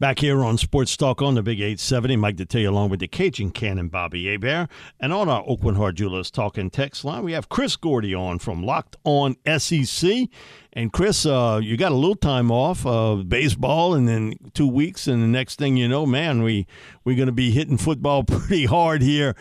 Back here on Sports Talk on the Big 870, Mike Detillier along with the Cajun Cannon Bobby Hebert. And on our Aucoin Hart Jewelers Talking text line, we have Chris Gordy on from Locked On SEC. And Chris, uh, you got a little time off, uh, baseball, and then two weeks, and the next thing you know, man, we we're going to be hitting football pretty hard here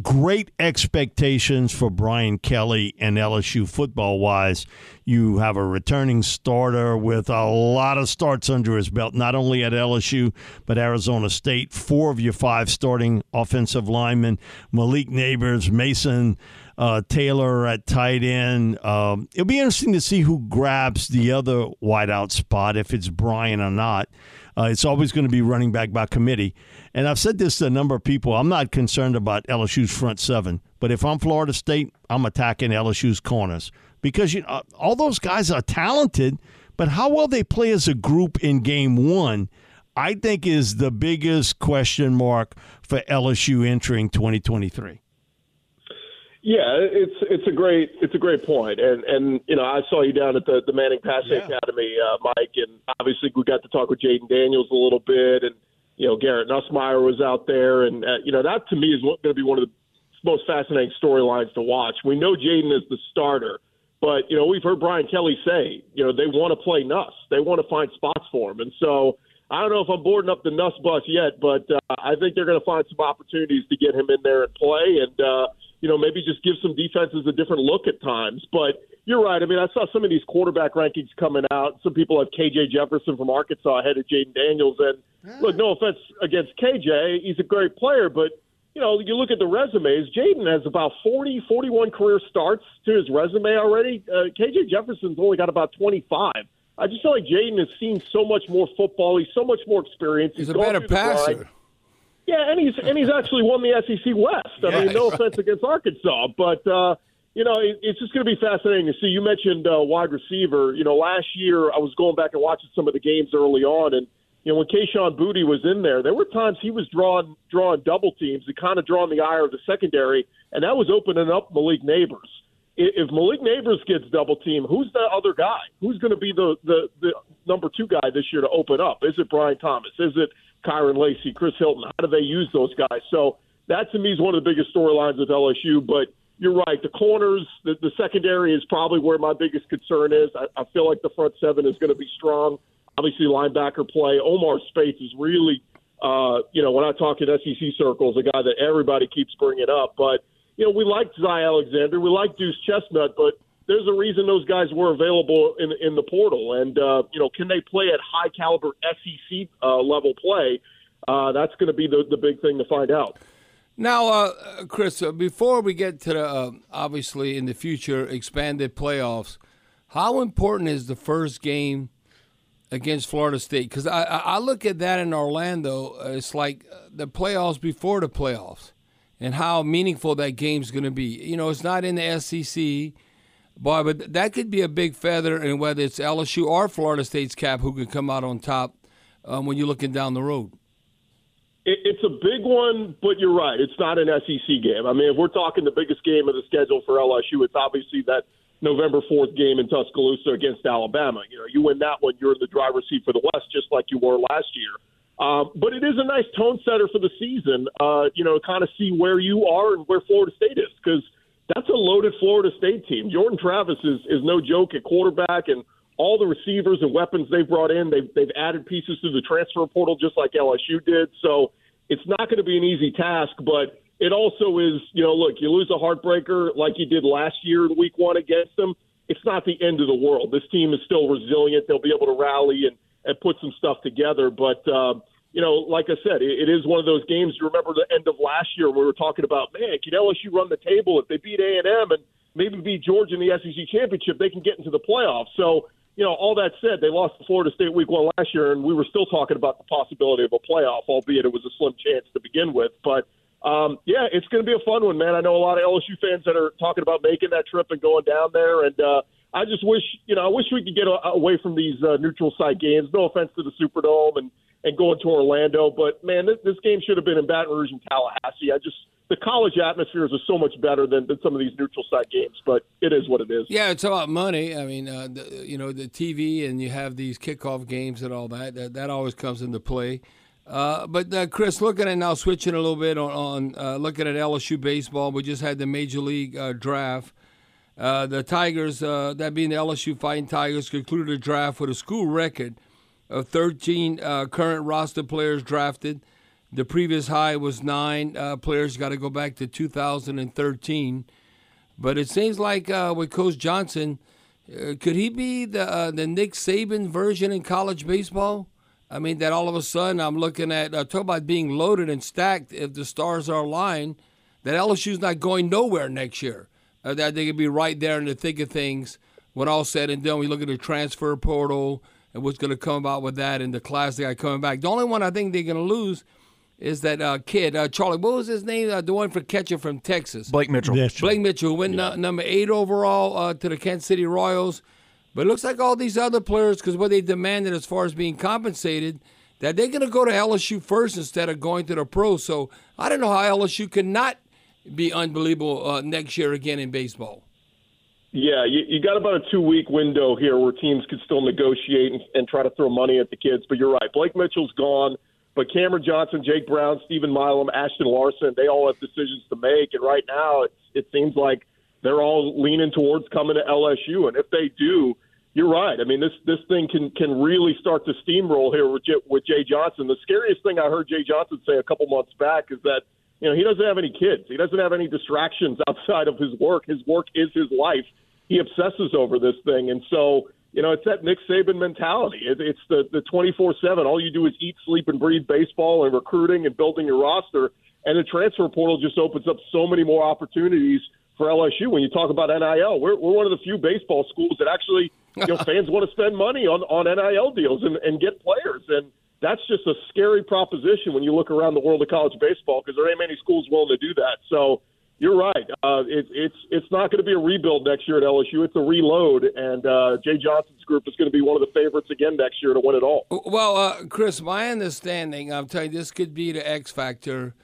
great expectations for Brian Kelly and LSU football wise. You have a returning starter with a lot of starts under his belt, not only at LSU, but Arizona State. Four of your five starting offensive linemen Malik Nabers, Mason. Uh, Taylor at tight end. Um, it'll be interesting to see who grabs the other wideout spot, if it's Brian or not. Uh, it's always going to be running back by committee. And I've said this to a number of people. I'm not concerned about LSU's front seven, but if I'm Florida State, I'm attacking LSU's corners because you know, all those guys are talented, but how well they play as a group in game one, I think, is the biggest question mark for LSU entering 2023. Yeah, it's it's a great it's a great point, and and you know I saw you down at the the Manning Passing yeah. Academy, uh, Mike, and obviously we got to talk with Jayden Daniels a little bit, and you know, Garrett Nussmeier was out there, and uh, you know that to me is going to be one of the most fascinating storylines to watch. We know Jayden is the starter, but you know we've heard Brian Kelly say, you know, they want to play Nuss, they want to find spots for him, and so I don't know if I'm boarding up the Nuss bus yet, but uh, I think they're going to find some opportunities to get him in there and play, and uh, you know maybe just give some defenses a different look at times, but you're right. I mean, I saw some of these quarterback rankings coming out. Some people have KJ Jefferson from Arkansas ahead of Jayden Daniels. And look, no offense against KJ, he's a great player, but you know, you look at the resumes. Jayden has about 40, 41 career starts to his resume already. Uh, KJ Jefferson's only got about 25. I just feel like Jayden has seen so much more football. He's so much more experience. He's, he's a better passer. Yeah, and he's and he's actually won the SEC West. I yeah, mean, no offense against Arkansas, but uh, you know, it, it's just going to be fascinating to see. You mentioned uh, wide receiver. You know, last year I was going back and watching some of the games early on, and you know when Kayshon Boutte was in there, there were times he was drawing drawing double teams and kind of drawing the ire of the secondary, and that was opening up Malik Nabers. If Malik Nabers gets double team, who's the other guy? Who's going to be the, the the number two guy this year to open up? Is it Brian Thomas? Is it Kyren Lacy, Chris Hilton? How do they use those guys? So that to me is one of the biggest storylines with LSU, but you're right. The corners, the, the secondary is probably where my biggest concern is. I, I feel like the front seven is going to be strong. Obviously, linebacker play. Omar Speights is really, uh, you know, when I talk in SEC circles, a guy that everybody keeps bringing up. But you know, we like Zy Alexander, we like Duce Chestnut, but there's a reason those guys were available in in the portal. And uh, you know, can they play at high caliber SEC uh, level play? Uh, that's going to be the the big thing to find out. Now, uh, Chris, uh, before we get to the uh, obviously in the future expanded playoffs, how important is the first game against Florida State? Because I, I look at that in Orlando, it's like the playoffs before the playoffs, and how meaningful that game's going to be. You know, it's not in the SEC, boy, but that could be a big feather in whether it's LSU or Florida State's cap who could come out on top um, when you're looking down the road. It, it's a big one, but you're right. It's not an SEC game. I mean, if we're talking the biggest game of the schedule for LSU, it's obviously that November 4th game in Tuscaloosa against Alabama. You know, you win that one, you're in the driver's seat for the West, just like you were last year. Um, but it is a nice tone setter for the season, uh, you know, kind of see where you are and where Florida State is, because that's a loaded Florida State team. Jordan Travis is, is no joke at quarterback, and all the receivers and weapons they've brought in. They've they've added pieces to the transfer portal just like LSU did. So it's not going to be an easy task, but it also is. You know, look, you lose a heartbreaker like you did last year in Week One against them. It's not the end of the world. This team is still resilient. They'll be able to rally and and put some stuff together, but. Uh, you know, like I said, it, it is one of those games. You remember the end of last year, we were talking about, man, can LSU run the table if they beat A and M and maybe beat Georgia in the SEC championship? They can get into the playoffs. So, you know, all that said, they lost to Florida State week one last year, and we were still talking about the possibility of a playoff, albeit it was a slim chance to begin with. But um, yeah, it's going to be a fun one, man. I know a lot of LSU fans that are talking about making that trip and going down there, and uh, I just wish, you know, I wish we could get a, away from these uh, neutral site games. No offense to the Superdome and and going to Orlando. But man, this, this game should have been in Baton Rouge and Tallahassee. I just the college atmospheres are so much better than, than some of these neutral site games, but it is what it is. Yeah, it's about money. I mean, uh, the, you know, the TV and you have these kickoff games and all that. That, that always comes into play. Uh, but uh, Chris, looking at now, switching a little bit on, on uh, looking at LSU baseball, we just had the major league uh, draft. Uh, the Tigers, that being the LSU Fighting Tigers, concluded a draft with a school record of 13 uh, current roster players drafted. The previous high was nine uh, players. Got to go back to 2013. But it seems like uh, with Coach Johnson, uh, could he be the uh, the Nick Saban version in college baseball? I mean, that all of a sudden I'm looking at uh, talk about being loaded and stacked. If the stars are aligned, that LSU's not going nowhere next year. that they could be right there in the thick of things when all said and done. We look at the transfer portal and what's going to come about with that and the class guy coming back. The only one I think they're going to lose is that uh, kid, uh, Charlie. What was his name? Uh, the one for catcher from Texas. Blake Mitchell. Blake Mitchell went yeah. number eight overall uh, to the Kansas City Royals. But it looks like all these other players, because what they demanded as far as being compensated, that they're going to go to LSU first instead of going to the pros. So I don't know how LSU cannot be unbelievable uh, next year again in baseball. Yeah, you, you got about a two week window here where teams could still negotiate and, and try to throw money at the kids. But you're right, Blake Mitchell's gone. But Cameron Johnson, Jake Brown, Steven Milam, Ashton Larson, they all have decisions to make. And right now, it, it seems like they're all leaning towards coming to LSU. And if they do, you're right. I mean, this this thing can can really start to steamroll here with Jay, with Jay Johnson. The scariest thing I heard Jay Johnson say a couple months back is that you know he doesn't have any kids. He doesn't have any distractions outside of his work. His work is his life he obsesses over this thing, and so you know it's that Nick Saban mentality. It, it's the the twenty four seven. All you do is eat, sleep, and breathe baseball and recruiting and building your roster. And the transfer portal just opens up so many more opportunities for LSU. When you talk about NIL, we're we're one of the few baseball schools that actually you know fans want to spend money on on NIL deals and, and get players and. That's just a scary proposition when you look around the world of college baseball because there ain't many schools willing to do that. So you're right. Uh, it, it's it's not going to be a rebuild next year at LSU. It's a reload, and uh, Jay Johnson's group is going to be one of the favorites again next year to win it all. Well, uh, Chris, my understanding, I'm telling you, this could be the X factor,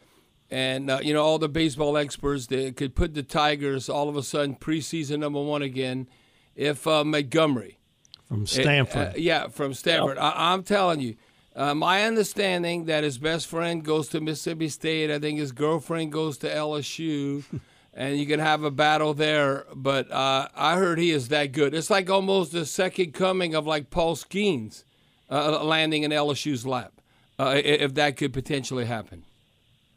and uh, you know all the baseball experts that could put the Tigers all of a sudden preseason number one again, if uh, Montgomery from Stanford, uh, yeah, from Stanford. Yep. I, I'm telling you uh, my understanding that his best friend goes to Mississippi State. I think his girlfriend goes to LSU, and you can have a battle there. But uh, I heard he is that good. It's like almost the second coming of like Paul Skenes uh, landing in LSU's lap, uh, if that could potentially happen.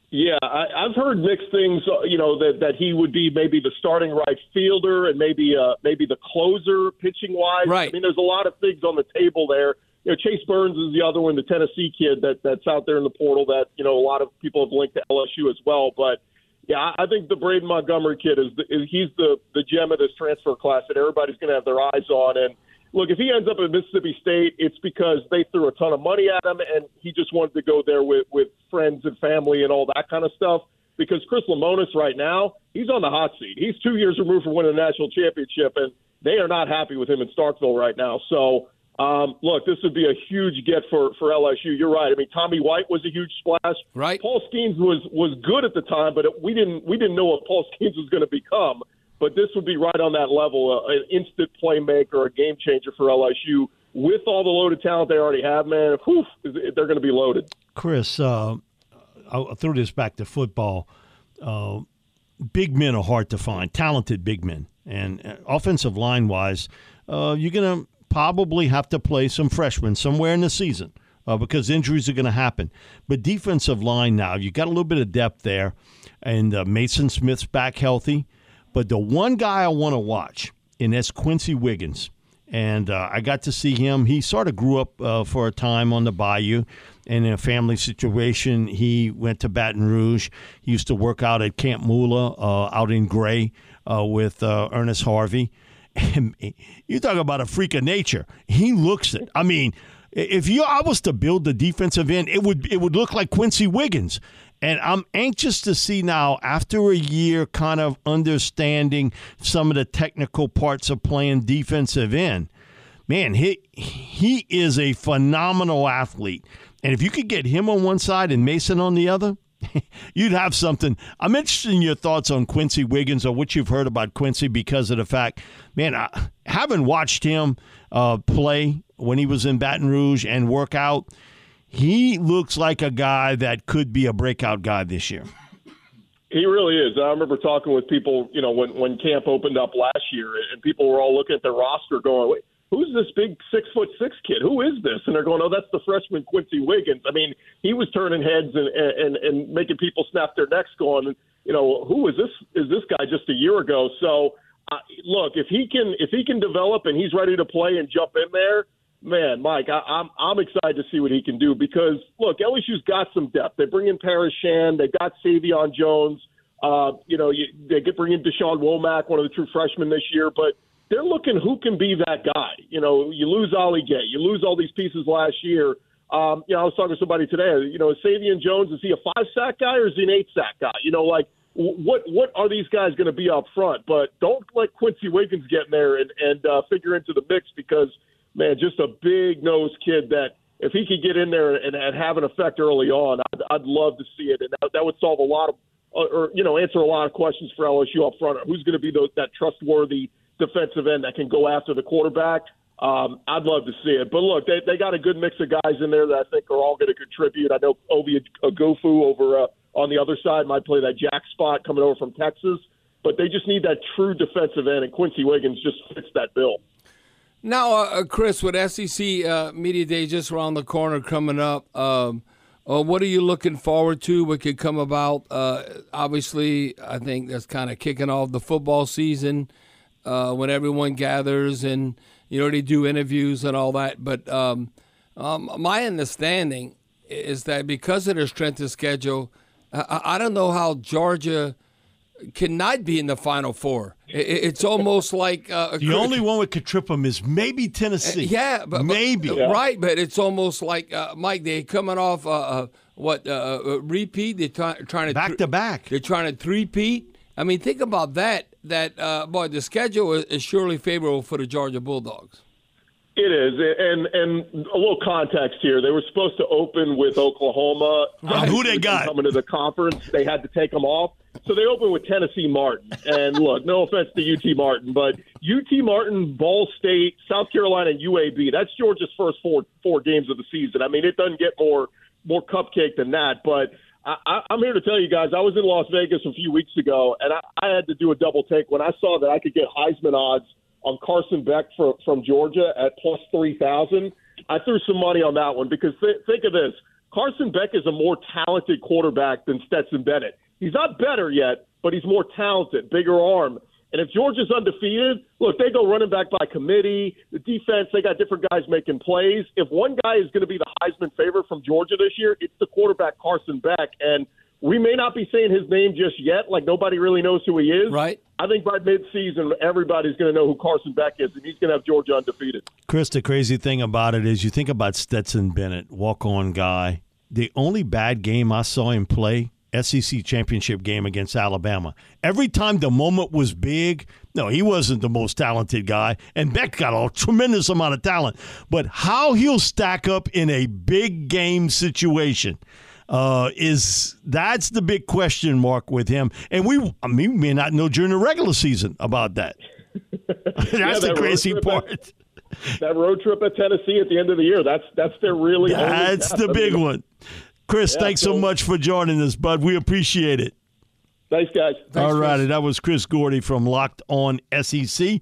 Yeah, I, I've heard mixed things. Uh, you know that that he would be maybe the starting right fielder and maybe uh, maybe the closer pitching wise. Right. I mean, there's a lot of things on the table there you know, Chase Burns is the other one, the Tennessee kid that that's out there in the portal that you know a lot of people have linked to LSU as well. But yeah, I think the Braden Montgomery kid is, the, is he's the the gem of this transfer class that everybody's going to have their eyes on. And look, if he ends up at Mississippi State, it's because they threw a ton of money at him, and he just wanted to go there with with friends and family and all that kind of stuff. Because Chris Lemonis right now, he's on the hot seat. He's two years removed from winning a national championship, and they are not happy with him in Starkville right now. So um, look, this would be a huge get for, for LSU. You're right. I mean, Tommy White was a huge splash. Right. Paul Skenes was was good at the time, but it, we didn't we didn't know what Paul Skenes was going to become. But this would be right on that level, uh, an instant playmaker, a game changer for LSU. With all the loaded talent they already have, man, whew, they're going to be loaded. Chris, uh, I'll throw this back to football. Uh, big men are hard to find, talented big men, and uh, offensive line wise, uh, you're going to probably have to play some freshmen somewhere in the season uh, because injuries are going to happen. But defensive line now, you got a little bit of depth there, and uh, Maason Smith's back healthy. But the one guy I want to watch, and that's Quency Wiggins. And uh, I got to see him. He sort of grew up uh, for a time on the Bayou. And in a family situation, he went to Baton Rouge. He used to work out at Camp Moolah uh, out in Gray uh, with Ernest Harvey. You talk about a freak of nature. He looks it. I mean, if you I was to build the defensive end, it would it would look like Quency Wiggins. And I'm anxious to see now, after a year kind of understanding some of the technical parts of playing defensive end, man, he he is a phenomenal athlete. And if you could get him on one side and Mason on the other, you'd have something. I'm interested in your thoughts on Quency Wiggins or what you've heard about Quency because of the fact, man, I haven't watched him uh, play when he was in Baton Rouge and work out. He looks like a guy that could be a breakout guy this year. He really is. I remember talking with people, you know, when when camp opened up last year, and people were all looking at the roster, going, "Wait, who's this big six foot six kid? Who is this? And they're going, oh, that's the freshman Quency Wiggins. I mean, he was turning heads and and and making people snap their necks, going, you know, who is this? Is this guy just a year ago? So, uh, look, if he can if he can develop and he's ready to play and jump in there, man, Mike, I, I'm I'm excited to see what he can do because look, LSU's got some depth. They bring in Paris Shand, they got Sai'vion Jones. Uh, you know, you, they get bring in Dashawn Womack, one of the true freshmen this year, but they're looking who can be that guy. You know, you lose Ali Gaye, you lose all these pieces last year. Um, you know, I was talking to somebody today. You know, Sai'vion Jones is he a five sack guy or is he an eight sack guy? You know, like what what are these guys going to be up front? But don't let Quency Wiggins get in there and and uh, figure into the mix because man, just a big nose kid that if he could get in there and, and have an effect early on, I'd, I'd love to see it, and that, that would solve a lot of or you know answer a lot of questions for LSU up front. Who's going to be the, that trustworthy defensive end that can go after the quarterback. Um, I'd love to see it. But look, they, they got a good mix of guys in there that I think are all going to contribute. I know Ovie Oghoufo over uh, on the other side might play that jack spot coming over from Texas, but they just need that true defensive end, and Quency Wiggins just fits that bill. Now, uh, uh Chris, with SEC uh, Media Day just around the corner coming up, um, uh, what are you looking forward to? What could come about? Uh, obviously, I think that's kind of kicking off the football season uh, when everyone gathers and you know they do interviews and all that. But um, um, my understanding is that because of their strength of schedule, I, I don't know how Georgia cannot be in the Final Four. It's almost like uh, the only one that could trip them is maybe Tennessee. Uh, yeah, but, maybe but, right. But it's almost like uh, Mike. They're coming off uh, uh what uh, repeat? They're try, trying to back th- to back. They're trying to three-peat. I mean, think about that that uh, boy, the schedule is surely favorable for the Georgia Bulldogs. It is, and and a little context here. They were supposed to open with Oklahoma. Right. Who they got coming to the conference? They had to take them off, so they opened with Tennessee Martin. And look, no offense to UT Martin, but UT Martin, Ball State, South Carolina, and UAB. That's Georgia's first four four games of the season. I mean, it doesn't get more more cupcake than that, but I, I'm here to tell you guys, I was in Las Vegas a few weeks ago, and I, I had to do a double take when I saw that I could get Heisman odds on Carson Beck for, from Georgia at plus 3,000. I threw some money on that one because th- think of this Carson Beck is a more talented quarterback than Stetson Bennett. He's not better yet, but he's more talented, bigger arm. And if Georgia's undefeated, look, they go running back by committee. The defense, they got different guys making plays. If one guy is going to be the Heisman favorite from Georgia this year, it's the quarterback Carson Beck. And we may not be saying his name just yet, like nobody really knows who he is. Right. I think by midseason, everybody's going to know who Carson Beck is, and he's going to have Georgia undefeated. Chris, the crazy thing about it is you think about Stetson Bennett, walk on guy. The only bad game I saw him play SEC championship game against Alabama. Every time the moment was big, no, he wasn't the most talented guy, and Beck got a tremendous amount of talent. But how he'll stack up in a big game situation uh, is that's the big question mark with him. And we, I mean, we may not know during the regular season about that. that's yeah, the crazy part. At, that road trip at Tennessee at the end of the year. That's that's their really. That's the big one. Chris, yeah, thanks cool. so much for joining us, bud. We appreciate it. Thanks, guys. Thanks, All righty. That was Chris Gordy from Locked On SEC.